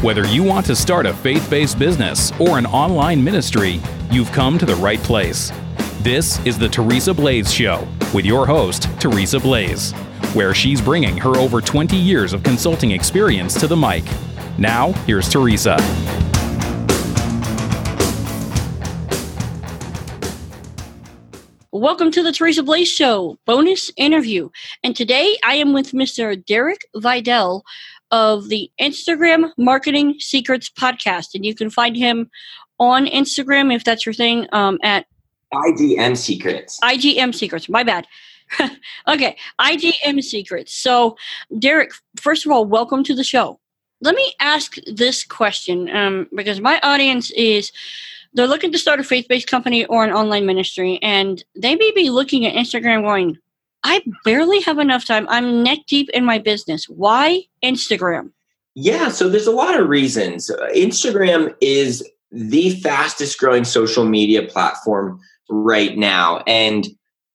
Whether you want to start a faith based business or an online ministry, you've come to the right place. This is the Teresa Blaze Show with your host, Teresa Blaze, where she's bringing her over 20 years of consulting experience to the mic. Now, here's Teresa. Welcome to the Teresa Blaze Show bonus interview. And today I am with Mr. Derek Vidal of the Instagram Marketing Secrets podcast. And you can find him on Instagram if that's your thing um, at IGM Secrets. IGM Secrets. My bad. okay, IGM Secrets. So, Derek, first of all, welcome to the show. Let me ask this question um, because my audience is they're looking to start a faith-based company or an online ministry and they may be looking at instagram going i barely have enough time i'm neck deep in my business why instagram Yeah, so there's a lot of reasons. Instagram is the fastest growing social media platform right now. And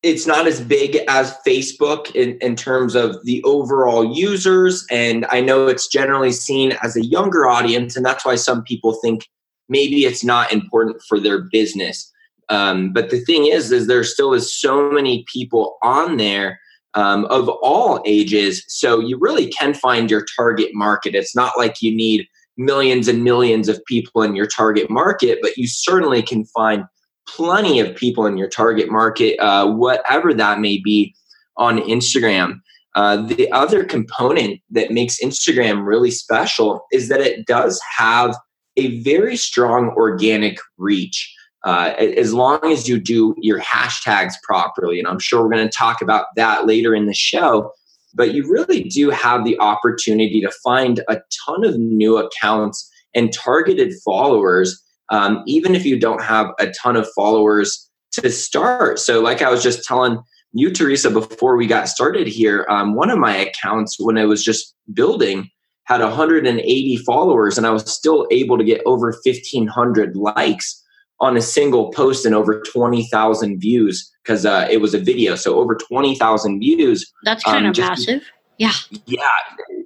it's not as big as Facebook in, in terms of the overall users. And I know it's generally seen as a younger audience. And that's why some people think maybe it's not important for their business. Um, but the thing is, is there still is so many people on there um, of all ages. So you really can find your target market. It's not like you need millions and millions of people in your target market, but you certainly can find plenty of people in your target market, uh, whatever that may be, on Instagram. Uh, the other component that makes Instagram really special is that it does have a very strong organic reach. Uh, as long as you do your hashtags properly. And I'm sure we're going to talk about that later in the show. But you really do have the opportunity to find a ton of new accounts and targeted followers, um, even if you don't have a ton of followers to start. So, like I was just telling you, Teresa, before we got started here, um, one of my accounts, when I was just building, had 180 followers, and I was still able to get over 1,500 likes on a single post and over 20,000 views because uh, it was a video. So over 20,000 views. that's kind Um, of massive yeah Yeah,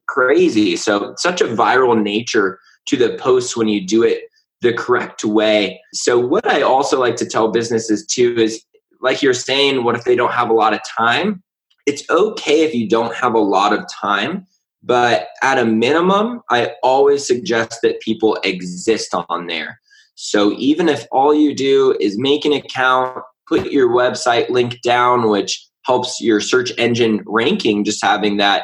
crazy. So such a viral nature to the posts when you do it the correct way. So what I also like to tell businesses too is like you're saying, what if they don't have a lot of time? It's okay if you don't have a lot of time, but at a minimum, I always suggest that people exist on there. So even if all you do is make an account, put your website link down, which helps your search engine ranking, just having that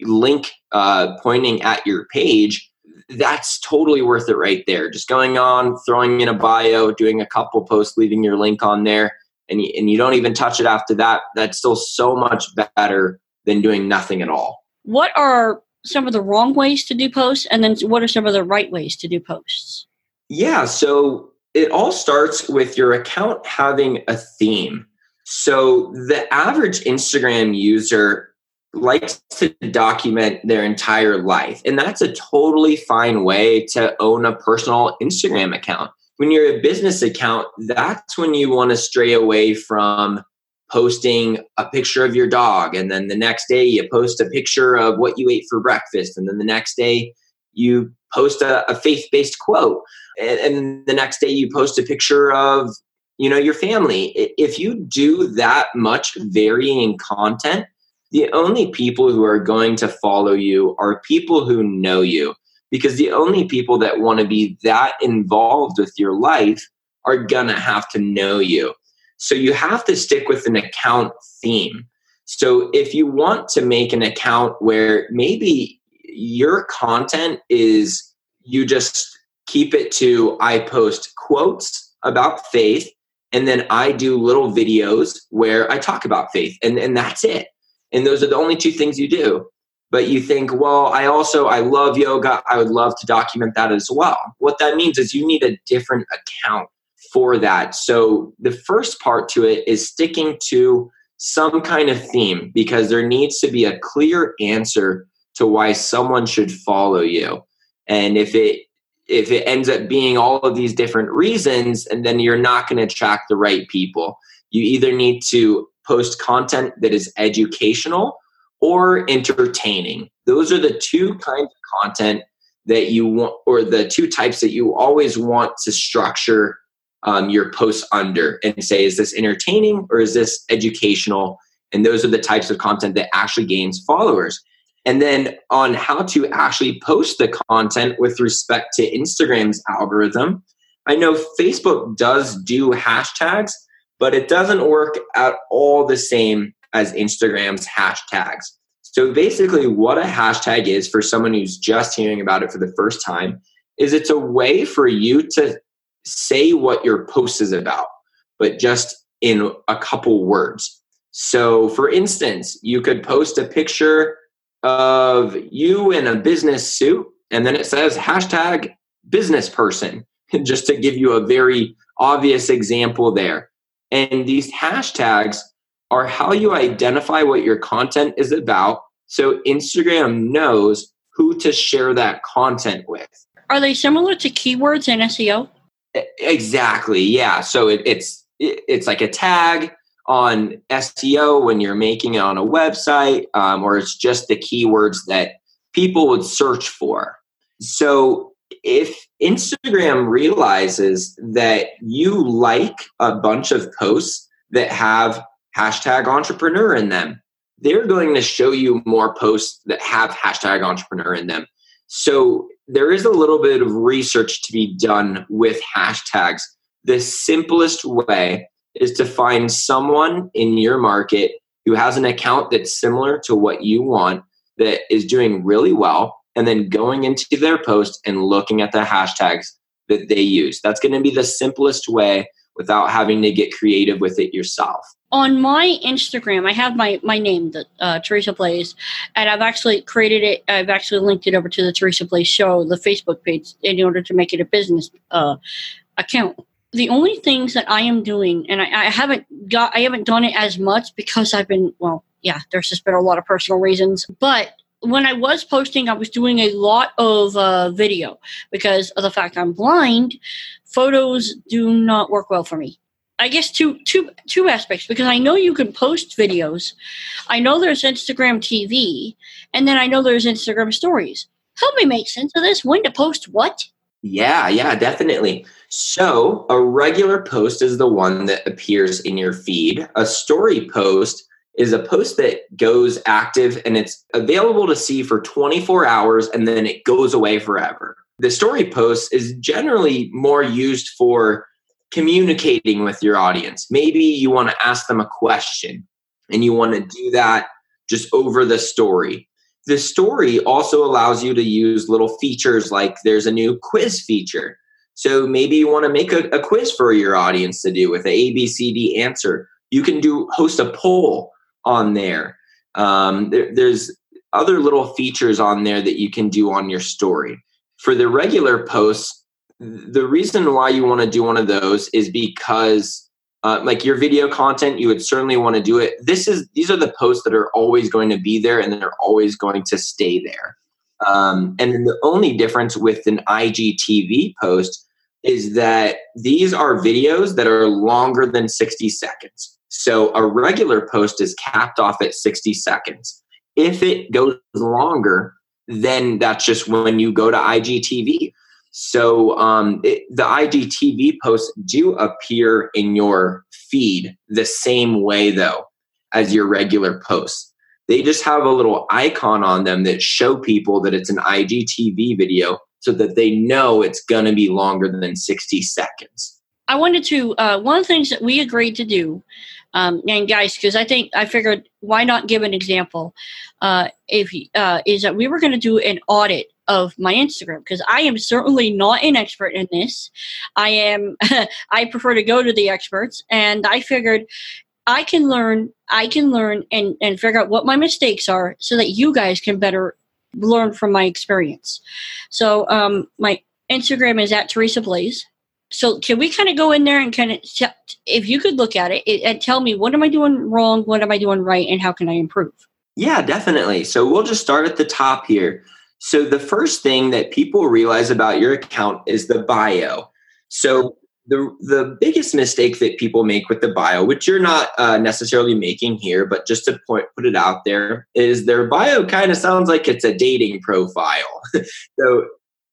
link uh, pointing at your page, that's totally worth it right there. Just going on, throwing in a bio, doing a couple posts, leaving your link on there, and you, and you don't even touch it after that. That's still so much better than doing nothing at all. what are some of the wrong ways to do posts and then what are some of the right ways to do posts Yeah, so it all starts with your account having a theme. So the average Instagram user likes to document their entire life, and that's a totally fine way to own a personal Instagram account. When you're a business account, that's when you want to stray away from posting a picture of your dog and then the next day you post a picture of what you ate for breakfast and then the next day you post a, a faith-based quote. And, and the next day you post a picture of you know your family. If you do that much varying content the only people who are going to follow you are people who know you. Because the only people that want to be that involved with your life are gonna have to know you. So you have to stick with an account theme. So if you want to make an account where maybe your content is you just keep it to I post quotes about faith and then I do little videos where I talk about faith and, and that's it. And those are the only two things you do. But you think, well, I also I love yoga. I would love to document that as well. What that means is you need a different account for that. So the first part to it is sticking to some kind of theme because there needs to be a clear answer to why someone should follow you. And if it if it ends up being all of these different reasons and then you're not going to attract the right people. You either need to post content that is educational or entertaining. Those are the two kinds of content that you want, or the two types that you always want to structure um, your posts under and say, is this entertaining or is this educational? And those are the types of content that actually gains followers. And then on how to actually post the content with respect to Instagram's algorithm, I know Facebook does do hashtags, but it doesn't work at all the same as Instagram's hashtags. So basically, what a hashtag is for someone who's just hearing about it for the first time is it's a way for you to say what your post is about, but just in a couple words. So, for instance, you could post a picture of you in a business suit, and then it says hashtag business person, just to give you a very obvious example there. And these hashtags are how you identify what your content is about so Instagram knows who to share that content with. Are they similar to keywords in SEO? Exactly. Yeah. So it, it's it, it's like a tag on SEO when you're making it on a website, um, or it's just the keywords that people would search for. So if Instagram realizes that you like a bunch of posts that have hashtag entrepreneur in them, they're going to show you more posts that have hashtag entrepreneur in them. So there is a little bit of research to be done with hashtags. The simplest way is to find someone in your market who has an account that's similar to what you want that is doing really well and then going into their post and looking at the hashtags that they use. That's going to be the simplest way without having to get creative with it yourself on my Instagram, I have my my name, the uh, Teresa Blaze, and I've actually created it. I've actually linked it over to the Teresa Blaze Show, the Facebook page, in order to make it a business uh, account. The only things that I am doing, and I, I haven't got, I haven't done it as much because I've been, well, yeah, there's just been a lot of personal reasons, but when I was posting, I was doing a lot of uh, video because of the fact I'm blind. Photos do not work well for me. I guess two two two aspects because I know you can post videos. I know there's Instagram TV, and then I know there's Instagram stories. Help me make sense of this. When to post what? Yeah, yeah, definitely. So, a regular post is the one that appears in your feed. A story post is a post that goes active and it's available to see for 24 hours and then it goes away forever. The story post is generally more used for communicating with your audience. Maybe you want to ask them a question and you want to do that just over the story. The story also allows you to use little features like there's a new quiz feature. So maybe you want to make a, a quiz for your audience to do with an A, B, C, D answer. You can do host a poll on there. Um, there. There's other little features on there that you can do on your story. For the regular posts, the reason why you want to do one of those is because uh, like your video content you would certainly want to do it. This is these are the posts that are always going to be there and they're always going to stay there. Um, and then the only difference with an igtv post is that these are videos that are longer than 60 seconds. So a regular post is capped off at 60 seconds. If it goes longer then that's just when you go to igtv so um, it, the IGTV posts do appear in your feed the same way, though, as your regular posts. They just have a little icon on them that show people that it's an IGTV video so that they know it's going to be longer than 60 seconds. I wanted to, uh, one of the things that we agreed to do, um, and guys, because I think I figured why not give an example, uh, if uh, is that we were going to do an audit of my Instagram because I am certainly not an expert in this. I am I prefer to go to the experts and I figured I can learn I can learn and and figure out what my mistakes are so that you guys can better learn from my experience. So um my Instagram is at Teresa Blaze. So can we kind of go in there and kind of if you could look at it and tell me what am I doing wrong, what am I doing right and how can I improve? Yeah, definitely. So we'll just start at the top here. So the first thing that people realize about your account is the bio. So the the biggest mistake that people make with the bio, which you're not uh, necessarily making here, but just to point put it out there, is their bio kind of sounds like it's a dating profile. so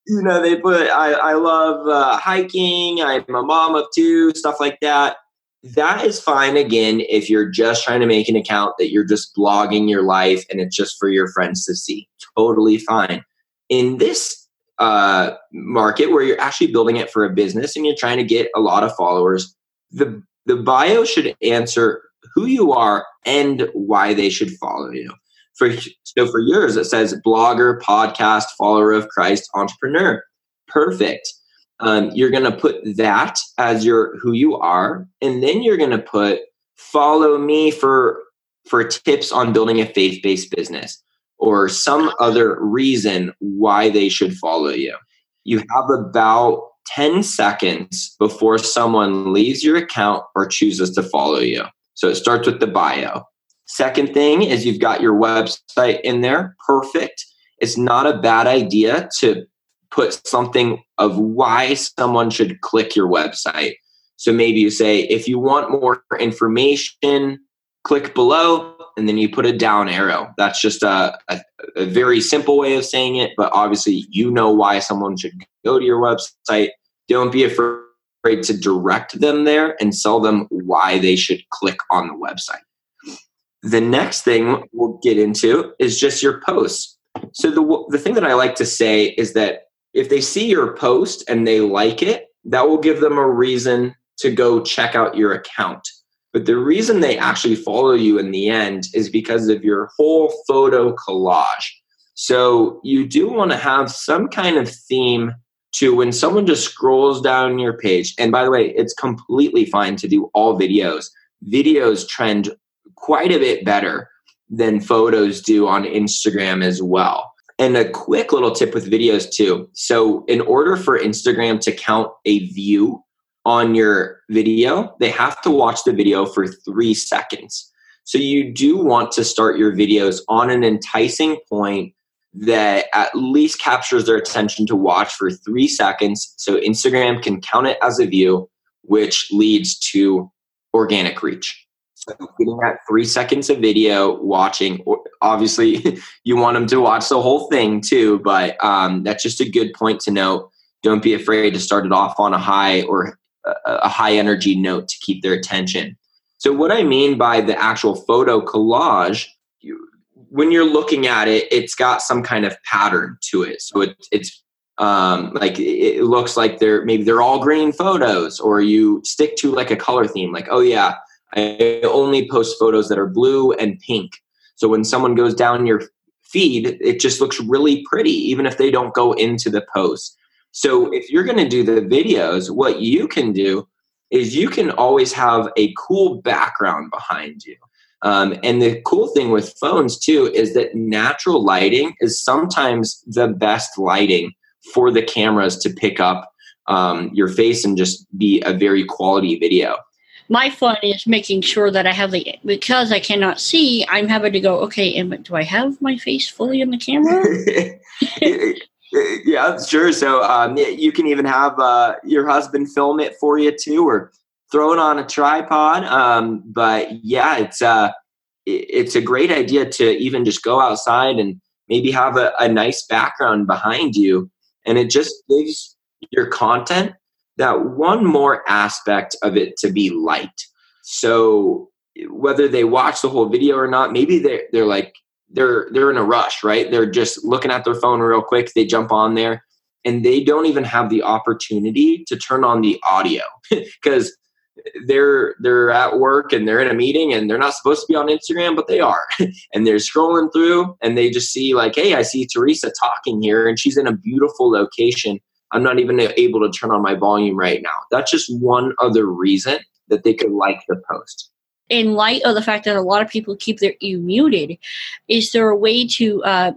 you know, they put, I, I love uh, hiking. I'm a mom of two, stuff like that. That is fine again if you're just trying to make an account that you're just blogging your life and it's just for your friends to see. Totally fine. In this uh, market where you're actually building it for a business and you're trying to get a lot of followers, the the bio should answer who you are and why they should follow you. For so for yours, it says blogger, podcast, follower of Christ, entrepreneur. Perfect. Um, you're going to put that as your who you are, and then you're going to put follow me for for tips on building a faith based business or some other reason why they should follow you. You have about 10 seconds before someone leaves your account or chooses to follow you. So it starts with the bio. Second thing is you've got your website in there. Perfect. It's not a bad idea to put something of why someone should click your website. So maybe you say, if you want more information, click below, and then you put a down arrow. That's just a, a, a, very simple way of saying it, but obviously you know why someone should go to your website. Don't be afraid to direct them there and sell them why they should click on the website. The next thing we'll get into is just your posts. So the the thing that I like to say is that if they see your post and they like it, that will give them a reason to go check out your account. But the reason they actually follow you in the end is because of your whole photo collage. So you do want to have some kind of theme to when someone just scrolls down your page. And by the way, it's completely fine to do all videos. Videos trend quite a bit better than photos do on Instagram as well. And a quick little tip with videos too. So, in order for Instagram to count a view on your video, they have to watch the video for three seconds. So, you do want to start your videos on an enticing point that at least captures their attention to watch for three seconds. So, Instagram can count it as a view, which leads to organic reach. So getting that three seconds of video, watching. Obviously, you want them to watch the whole thing too, but um, that's just a good point to note. Don't be afraid to start it off on a high or a, high energy note to keep their attention. So, what I mean by the actual photo collage, you, when you're looking at it, it's got some kind of pattern to it. So it, it's um, like it looks like they're maybe they're all green photos, or you stick to like a color theme. Like, oh yeah, I only post photos that are blue and pink. So when someone goes down your feed, it just looks really pretty, even if they don't go into the post. So if you're going to do the videos, what you can do is you can always have a cool background behind you. Um, and the cool thing with phones too is that natural lighting is sometimes the best lighting for the cameras to pick up um, your face and just be a very quality video my fun is making sure that I have the because I cannot see. I'm having to go. Okay, and do I have my face fully in the camera? yeah, sure. So um, you can even have uh, your husband film it for you too, or throw it on a tripod. Um, but yeah, it's uh, it's a great idea to even just go outside and maybe have a, a nice background behind you, and it just gives your content that one more aspect of it to be light. So whether they watch the whole video or not, maybe they're they're like they're they're in a rush, right? They're just looking at their phone real quick. They jump on there and they don't even have the opportunity to turn on the audio because they're they're at work and they're in a meeting and they're not supposed to be on Instagram, but they are. and they're scrolling through and they just see like, hey, I see Teresa talking here and she's in a beautiful location I'm not even able to turn on my volume right now. That's just one other reason that they could like the post. In light of the fact that a lot of people keep their you muted, is there a way to uh,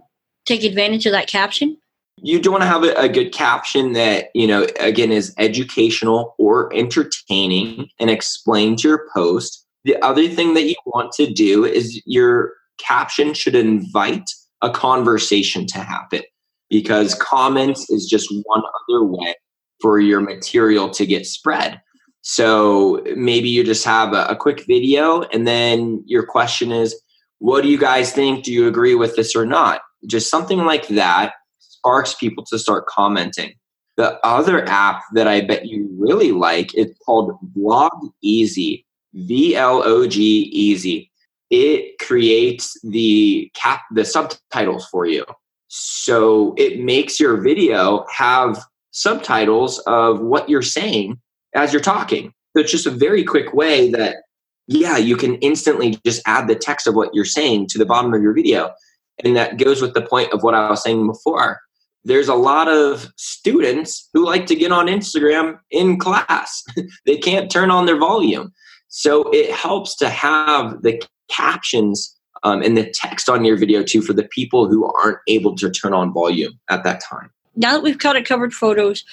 take advantage of that caption? You do want to have a, a good caption that you know again is educational or entertaining and explains your post. The other thing that you want to do is your caption should invite a conversation to happen because comments is just one other way for your material to get spread. So maybe you just have a, a, quick video and then your question is, what do you guys think? Do you agree with this or not? Just something like that sparks people to start commenting. The other app that I bet you really like, it's called Vlog Easy, V L O G Easy. It creates the cap the subtitles for you. So it makes your video have subtitles of what you're saying as you're talking. So it's just a very quick way that, yeah, you can instantly just add the text of what you're saying to the bottom of your video. And that goes with the point of what I was saying before there's a lot of students who like to get on Instagram in class. they can't turn on their volume. So it helps to have the captions um, and the text on your video too for the people who aren't able to turn on volume at that time. Now that we've kind of covered photos,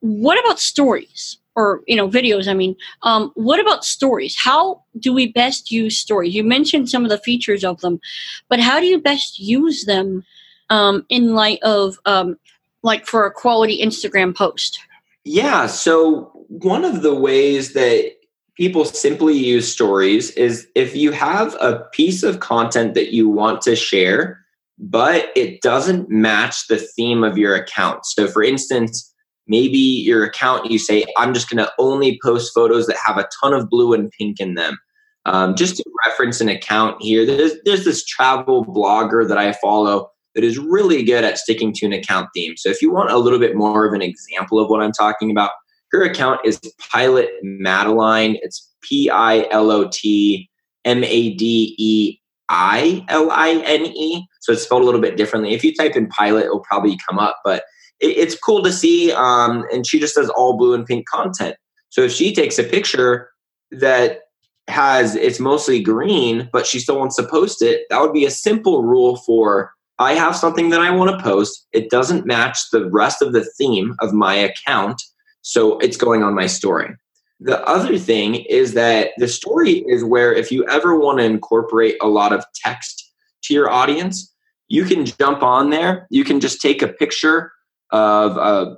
what about stories? Or you know videos i mean um, what about stories how do we best use stories you mentioned some of the features of them but how do you best use them um, in light of um, like for a quality Instagram post? Yeah. So one of the ways that people simply use stories is if you have a piece of content that you want to share, but it doesn't match the theme of your account. So, for instance, maybe your account, you say, I'm just going to only post photos that have a ton of blue and pink in them. Um, just to reference an account here, there's, there's this travel blogger that I follow that is really good at sticking to an account theme. So if you want a little bit more of an example of what I'm talking about, her account is Pilot Madeline. It's P I L O T M A D E I L I N E. So it's spelled a little bit differently. If you type in pilot, it'll probably come up, but it, it's cool to see. Um, and she just does all blue and pink content. So if she takes a picture that has it's mostly green, but she still wants to post it, that would be a simple rule for I have something that I want to post. It doesn't match the rest of the theme of my account. So it's going on my story. The other thing is that the story is where if you ever want to incorporate a lot of text to your audience, you can jump on there. You can just take a picture of uh,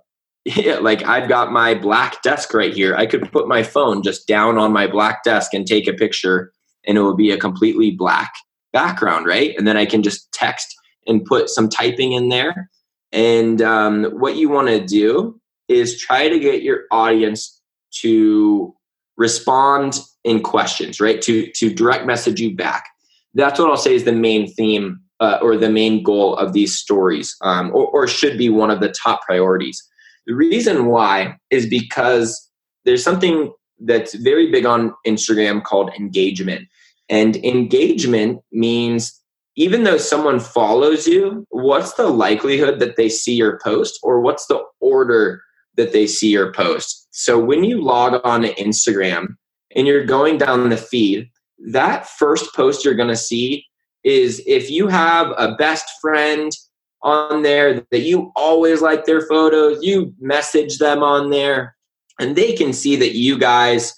like I've got my black desk right here. I could put my phone just down on my black desk and take a picture and it will be a completely black background, right? And then I can just text and put some typing in there. And um, what you want to do is try to get your audience to respond in questions, right? To to direct message you back. That's what I'll say is the main theme uh, or the main goal of these stories, um, or, or should be one of the top priorities. The reason why is because there's something that's very big on Instagram called engagement. And engagement means even though someone follows you, what's the likelihood that they see your post or what's the order that they see your post? So when you log on to Instagram and you're going down the feed, that first post you're going to see is if you have a best friend on there that you always like their photos, you message them on there and they can see that you guys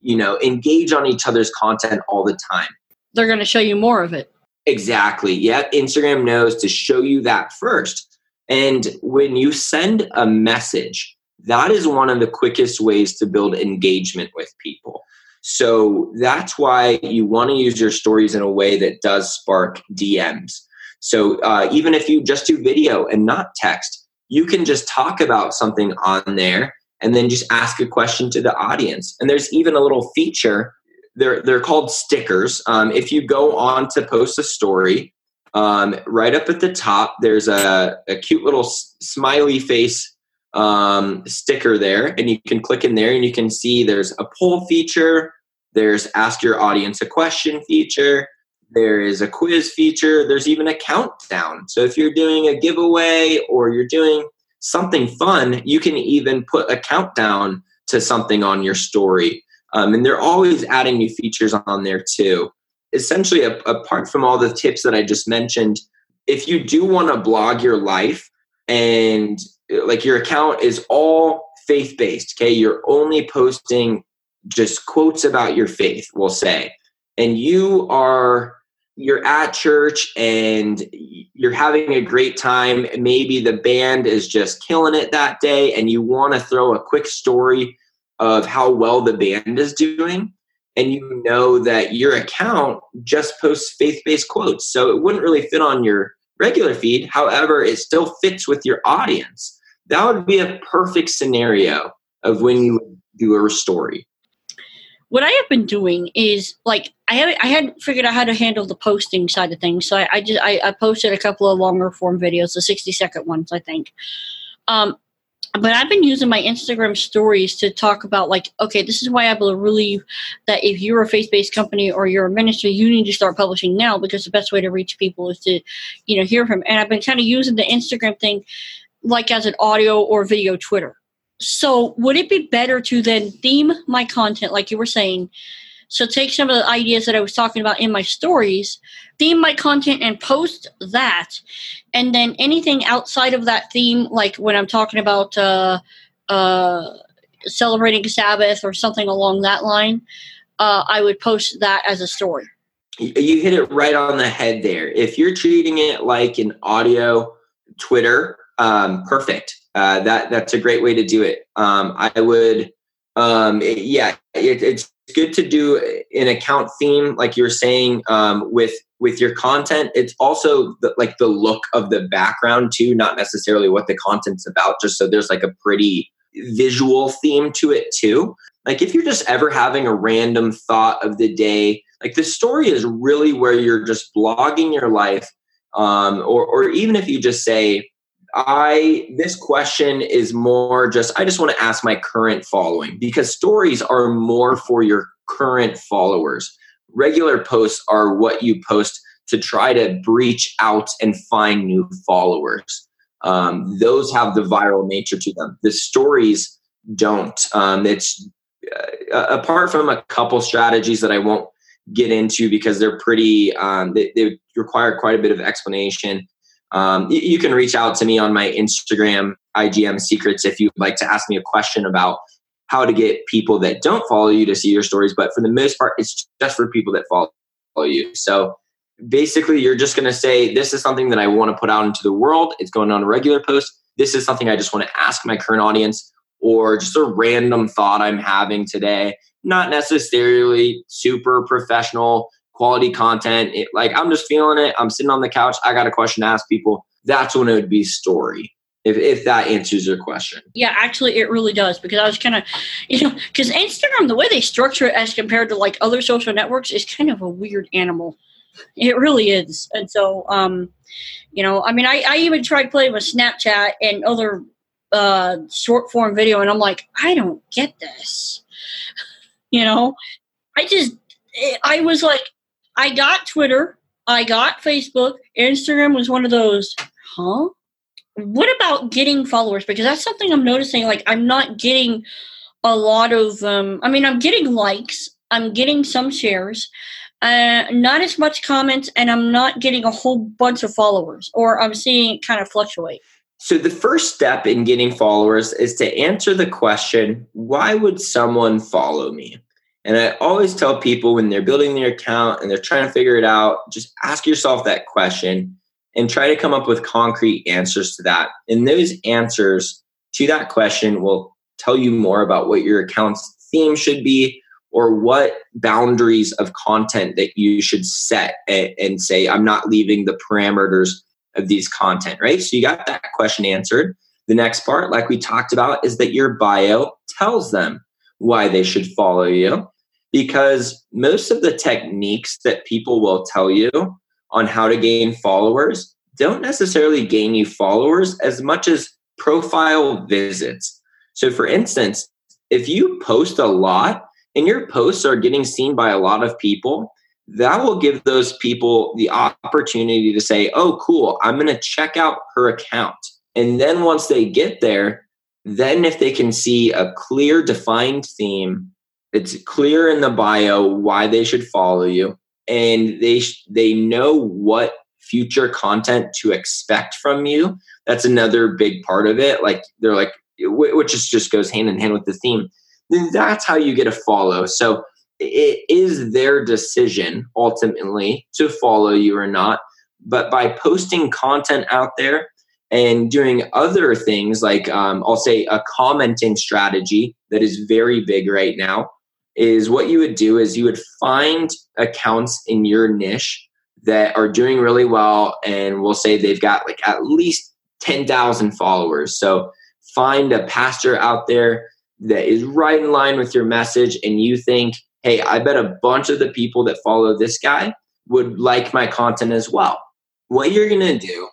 you know engage on each other's content all the time. They're going to show you more of it. Exactly. Yeah, Instagram knows to show you that first. And when you send a message, that is one of the quickest ways to build engagement with people. So that's why you want to use your stories in a way that does spark DMs. So uh, even if you just do video and not text, you can just talk about something on there and then just ask a question to the audience. And there's even a little feature they're they're called stickers. Um, if you go on to post a story, um, right up at the top, there's a, a cute little s- smiley face um, sticker there, and you can click in there, and you can see there's a poll feature, there's ask your audience a question feature, there is a quiz feature, there's even a countdown. So if you're doing a giveaway or you're doing something fun, you can even put a countdown to something on your story. Um, and they're always adding new features on there too. Essentially, a, apart from all the tips that I just mentioned, if you do want to blog your life and like your account is all faith based, okay, you're only posting just quotes about your faith, we'll say, and you are you're at church and you're having a great time maybe the band is just killing it that day and you want to throw a quick story of how well the band is doing and you know that your account just posts faith-based quotes so it wouldn't really fit on your regular feed. However, it still fits with your audience. That would be a perfect scenario of when you do a story. What I have been doing is like I have I hadn't figured out how to handle the posting side of things, so I, I just I, I posted a couple of longer form videos, the sixty second ones, I think. Um, but I've been using my Instagram stories to talk about like, okay, this is why I believe that if you're a faith-based company or you're a ministry, you need to start publishing now because the best way to reach people is to, you know, hear from. And I've been kind of using the Instagram thing like as an audio or video Twitter. So would it be better to then theme my content like you were saying? So take some of the ideas that I was talking about in my stories, theme my content and post that. And then anything outside of that theme like when i'm talking about uh, uh, celebrating sabbath or something along that line uh, i would post that as a story. You hit it right on the head there. If you're treating it like an audio twitter um, perfect uh, that that's a great way to do it. Um, i would um, it, yeah it, it's good to do an account theme like you're saying um, with with your content. It's also the, like the look of the background too not necessarily what the content's about just so there's like a pretty visual theme to it too. Like if you're just ever having a random thought of the day like the story is really where you're just blogging your life um, or, or even if you just say i this question is more just i just want to ask my current following because stories are more for your current followers regular posts are what you post to try to breach out and find new followers. Um, those have the viral nature to them. The stories don't. Um, it's uh, apart from a couple strategies that I won't get into because they're pretty. Um, they, they, require quite a bit of explanation. Um, you, you can reach out to me on my Instagram, IGM Secrets, if you'd like to ask me a question about how to get people that don't follow you to see your stories. But for the most part, it's just for people that follow you. So basically, you're just going to say, This is something that I want to put out into the world. It's going on a regular post. This is something I just want to ask my current audience, or just a random thought I'm having today. Not necessarily super professional quality content. It, like I'm just feeling it. I'm sitting on the couch. I got a question to ask people. That's when it would be story if, if that answers your question. Yeah, actually, it really does because I was kind of, you know, because Instagram, the way they structure it as compared to like other social networks is kind of a weird animal. It really is. And so, um, you know, I mean, I, I even tried playing with Snapchat and other uh, short form video, and I'm like, I don't get this. You know, I just, I was like, I got Twitter, I got Facebook, Instagram was one of those, huh? what about getting followers? Because that's something I'm noticing. Like, I'm not getting a lot of, um, I mean, I'm getting likes, I'm getting some shares, uh, not as much comments, and I'm not getting a whole bunch of followers, or I'm seeing it kind of fluctuate. So, the first step in getting followers is to answer the question why would someone follow me? And I always tell people when they're building their account and they're trying to figure it out, just ask yourself that question and try to come up with concrete answers to that. And those answers to that question will tell you more about what your account's theme should be or what boundaries of content that you should set and say, I'm not leaving the parameters of these content, right? So you got that question answered. The next part, like we talked about, is that your bio tells them why they should follow you. Because most of the techniques that people will tell you on how to gain followers don't necessarily gain you followers as much as profile visits. So, for instance, if you post a lot and your posts are getting seen by a lot of people, that will give those people the opportunity to say, oh, cool, I'm going to check out her account. And then once they get there, then if they can see a clear, defined theme, it's clear in the bio why they should follow you, and they they know what future content to expect from you. That's another big part of it. Like they're like which just just goes hand in hand with the theme. Then that's how you get a follow. So it is their decision ultimately to follow you or not but by posting content out there and doing other things like um, i'll say a commenting strategy that is very big right now is what you would do is you would find accounts in your niche that are doing really well and we'll say they've got like at least 10,000 followers. So find a pastor out there that is right in line with your message and you think, hey, I bet a bunch of the people that follow this guy would like my content as well. What you're going to do,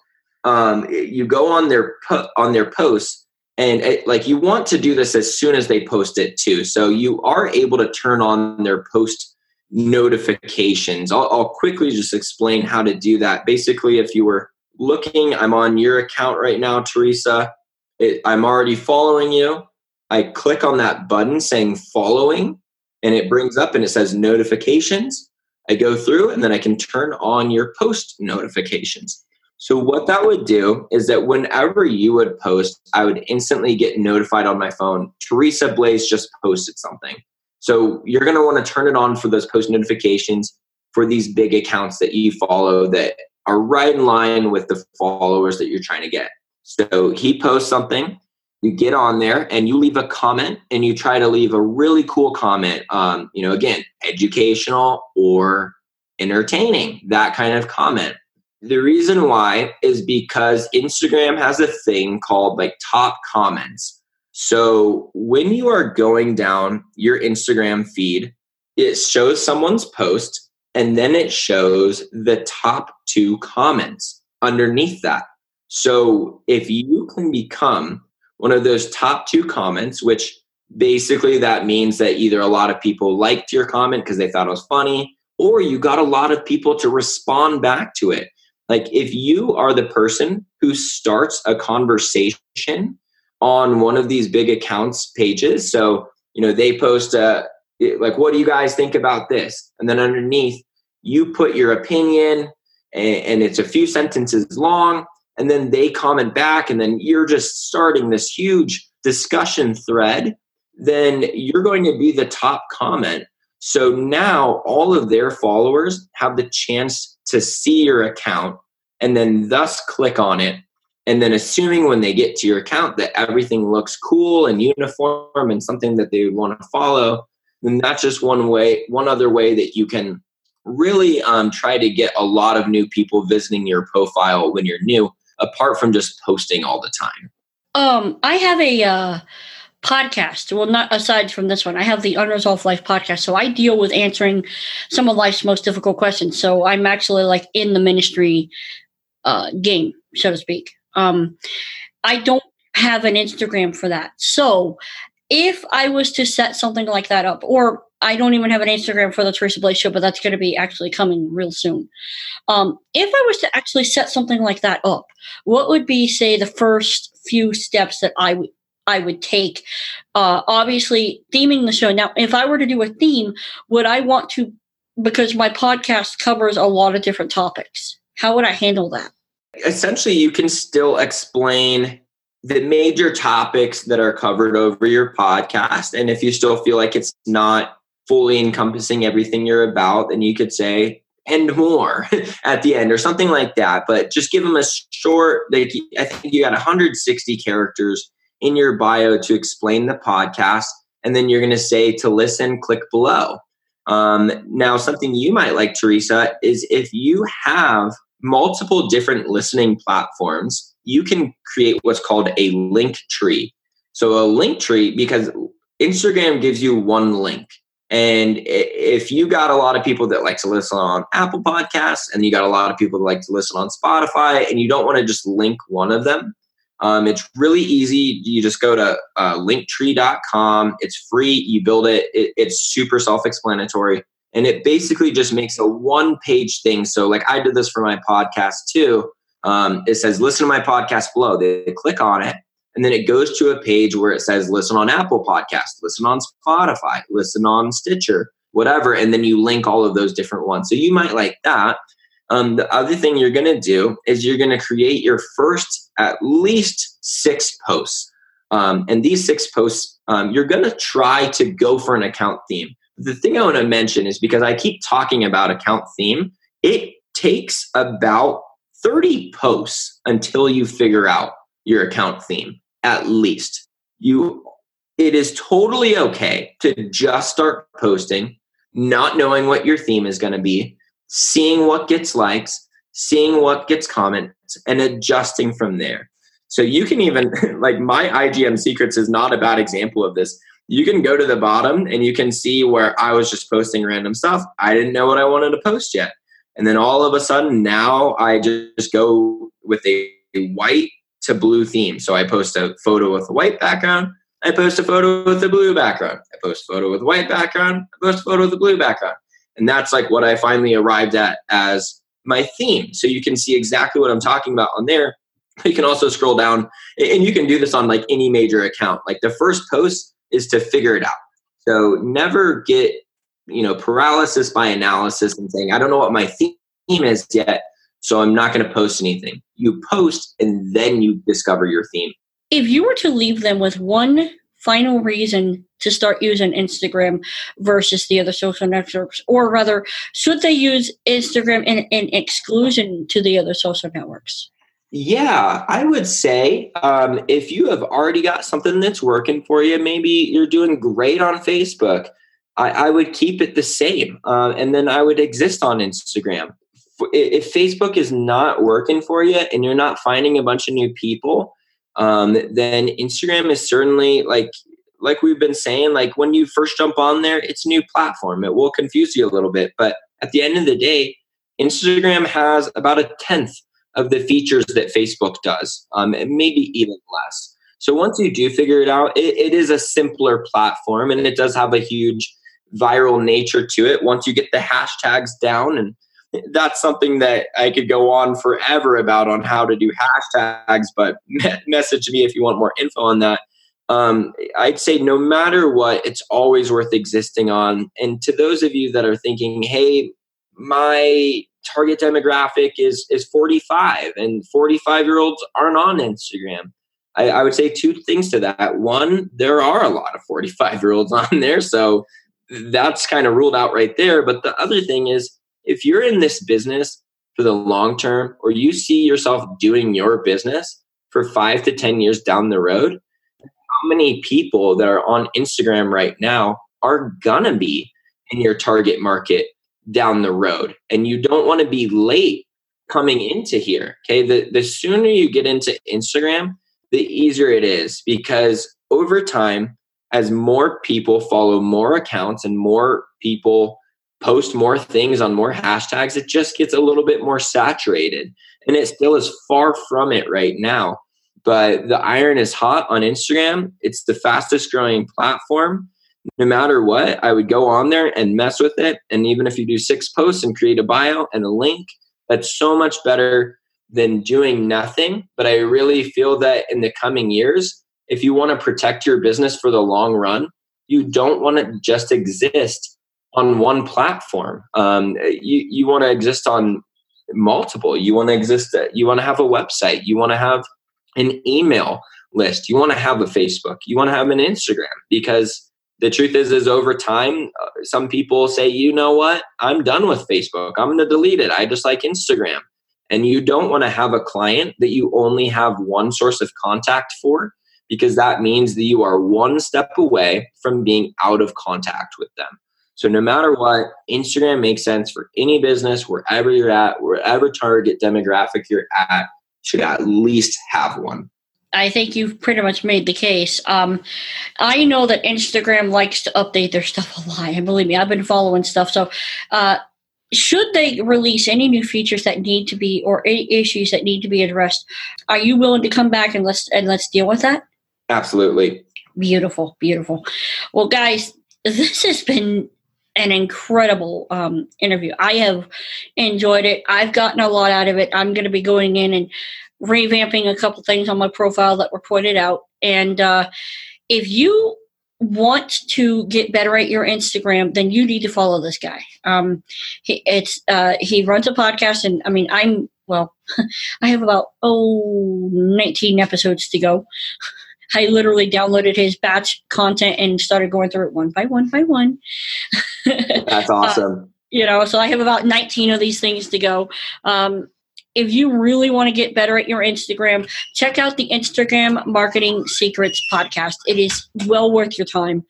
um, you go on their po- on their posts and it, like you want to do this as soon as they post it too. So you are able to turn on their post notifications. I'll, I'll quickly just explain how to do that. Basically, if you were looking, I'm on your account right now, Teresa. It, I'm already following you. I click on that button saying following, and it brings up and it says notifications. I go through and then I can turn on your post notifications. So, what that would do is that whenever you would post, I would instantly get notified on my phone. Teresa Blaze just posted something. So, you're going to want to turn it on for those post notifications for these big accounts that you follow that are right in line with the followers that you're trying to get. So, he posts something, you get on there and you leave a comment and you try to leave a really cool comment um, you know again educational or entertaining that kind of comment the reason why is because instagram has a thing called like top comments so when you are going down your instagram feed it shows someone's post and then it shows the top two comments underneath that so if you can become one of those top two comments, which basically that means that either a lot of people liked your comment because they thought it was funny, or you got a lot of people to respond back to it. Like if you are the person who starts a conversation on one of these big accounts pages, so you know they post uh, a like, what do you guys think about this? And then underneath, you put your opinion, and, and it's a few sentences long and then they comment back and then you're just starting this huge discussion thread then you're going to be the top comment so now all of their followers have the chance to see your account and then thus click on it and then assuming when they get to your account that everything looks cool and uniform and something that they want to follow then that's just one way one other way that you can really um, try to get a lot of new people visiting your profile when you're new apart from just posting all the time? Um, I have a uh, podcast. Well, not aside from this one, I have the Unresolved Life podcast. So I deal with answering some of life's most difficult questions. So I'm actually like in the ministry uh, game, so to speak. Um, I don't have an Instagram for that. So if I was to set something like that up, or I don't even have an Instagram for the Teresa Blaze show, but that's going to be actually coming real soon. Um, if I was to actually set something like that up, what would be, say, the first few steps that I would I would take? Uh, obviously, theming the show. Now, if I were to do a theme, would I want to? Because my podcast covers a lot of different topics. How would I handle that? Essentially, you can still explain the major topics that are covered over your podcast. And if you still feel like it's not fully encompassing everything you're about, then you could say, and more at the end or something like that. But just give them a short, like, I think you got 160 characters in your bio to explain the podcast. And then you're going to say to listen, click below. Um, now, something you might like, Teresa, is if you have multiple different listening platforms, you can create what's called a link tree. So, a link tree, because Instagram gives you one link. And if you got a lot of people that like to listen on Apple Podcasts and you got a lot of people that like to listen on Spotify and you don't want to just link one of them, um, it's really easy. You just go to uh, linktree.com. It's free. You build it. it it's super self explanatory. And it basically just makes a one page thing. So, like I did this for my podcast too. Um, it says, listen to my podcast below. They, click on it and then it goes to a page where it says listen on Apple Podcast, listen on Spotify, listen on Stitcher, whatever. And then you link all of those different ones. So you might like that. Um, the other thing you're going to do is you're going to create your first at least six posts. Um, and these six posts, um, you're going to try to go for an account theme. The thing I want to mention is because I keep talking about account theme, it takes about 30 posts until you figure out your account theme at least. You it is totally okay to just start posting, not knowing what your theme is going to be, seeing what gets likes, seeing what gets comments, and adjusting from there. So you can even, like, my IGM Secrets is not a bad example of this. You can go to the bottom and you can see where I was just posting random stuff. I didn't know what I wanted to post yet. And then all of a sudden, now I just go with a white to blue theme. So I post a photo with a white background. I post a photo with a blue background. I post a photo with a white background. I post a photo with a blue background. And that's like what I finally arrived at as my theme. So you can see exactly what I'm talking about on there. You can also scroll down and you can do this on like any major account. Like the first post is to figure it out. So never get, you know, paralysis by analysis and saying, I don't know what my theme is yet. So I'm not going to post anything. You post and then you discover your theme. If you were to leave them with one final reason to start using Instagram versus the other social networks? Or rather, should they use Instagram in, in exclusion to the other social networks? Yeah, I would say um, if you have already got something that's working for you, maybe you're doing great on Facebook. I, I would keep it the same, uh, and then I would exist on Instagram. If Facebook is not working for you and you're not finding a bunch of new people, um, then Instagram is certainly like like we've been saying, like when you first jump on there, it's a new platform. It will confuse you a little bit, but at the end of the day, Instagram has about a tenth of the features that Facebook does, um, and maybe even less. So once you do figure it out, it, it is a simpler platform, and it does have a huge viral nature to it. Once you get the hashtags down and that's something that I could go on forever about on how to do hashtags, but message me if you want more info on that. Um, I'd say no matter what, it's always worth existing on. And to those of you that are thinking, hey, my target demographic is is 45 and 45 year olds aren't on Instagram. I, I would say two things to that. One, there are a lot of 45 year olds on there. So that's kind of ruled out right there. But the other thing is if you're in this business for the long term or you see yourself doing your business for five to 10 years down the road, how many people that are on Instagram right now are gonna be in your target market down the road? And you don't wanna be late coming into here. Okay. The, the sooner you get into Instagram, the easier it is because over time, as more people follow more accounts and more people post more things on more hashtags, it just gets a little bit more saturated. And it still is far from it right now. But the iron is hot on Instagram. It's the fastest growing platform. No matter what, I would go on there and mess with it. And even if you do six posts and create a bio and a link, that's so much better than doing nothing. But I really feel that in the coming years, if you want to protect your business for the long run, you don't want to just exist on one platform. Um, you you want to exist on multiple. You want to exist. You want to have a website. You want to have an email list. You want to have a Facebook. You want to have an Instagram because the truth is is over time uh, some people say you know what i'm done with facebook i'm going to delete it i just like instagram and you don't want to have a client that you only have one source of contact for because that means that you are one step away from being out of contact with them so no matter what, Instagram makes sense for any business, wherever you're at, wherever target demographic you're at, should at least have one. I think you've pretty much made the case. Um, I know that Instagram likes to update their stuff a lot, and believe me, I've been following stuff. So, uh, should they release any new features that need to be or any issues that need to be addressed, are you willing to come back and let's and let's deal with that? Absolutely. Beautiful, beautiful. Well, guys, this has been an incredible um, interview. I have enjoyed it. I've gotten a lot out of it. I'm going to be going in and revamping a couple things on my profile that were pointed out. And uh, if you want to get better at your Instagram, then you need to follow this guy. Um, he, it's uh, he runs a podcast, and I mean, I'm well, I have about oh 19 episodes to go. I literally downloaded his batch content and started going through it one by one by one. That's uh, awesome. Uh, you know, so I have about 19 of these things to go. Um, if you really want to get better at your Instagram, check out the Instagram Marketing Secrets podcast. It is well worth your time.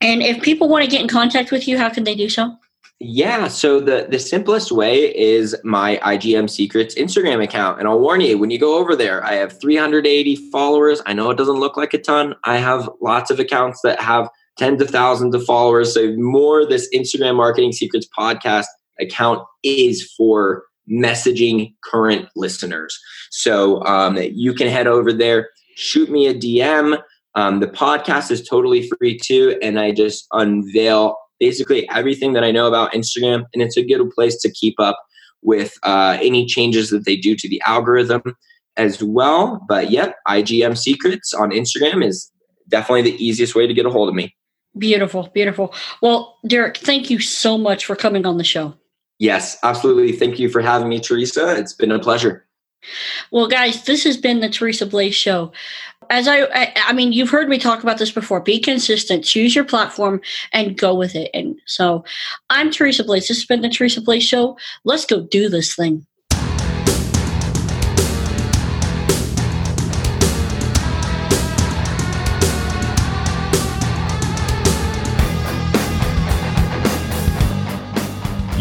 And if people want to get in contact with you, how can they do so? Yeah, so the the simplest way is my IGM Secrets Instagram account, and I'll warn you when you go over there, I have 380 followers. I know it doesn't look like a ton. I have lots of accounts that have tens of thousands of followers. So more this Instagram Marketing Secrets podcast account is for messaging current listeners. So um, you can head over there, shoot me a DM. Um, the podcast is totally free too, and I just unveil basically everything that I know about Instagram, and it's a good place to keep up with uh, any changes that they do to the algorithm as well. But yep, IGM Secrets on Instagram is definitely the easiest way to get a hold of me. Beautiful, beautiful. Well, Derek, thank you so much for coming on the show. Yes, absolutely. Thank you for having me, Teresa. It's been a pleasure. Well, guys, this has been the Teresa Blaze Show. As I, I, I mean, you've heard me talk about this before. Be consistent, choose your platform, and go with it. And so, I'm Teresa Blaze. This has been the Teresa Blaze Show. Let's go do this thing.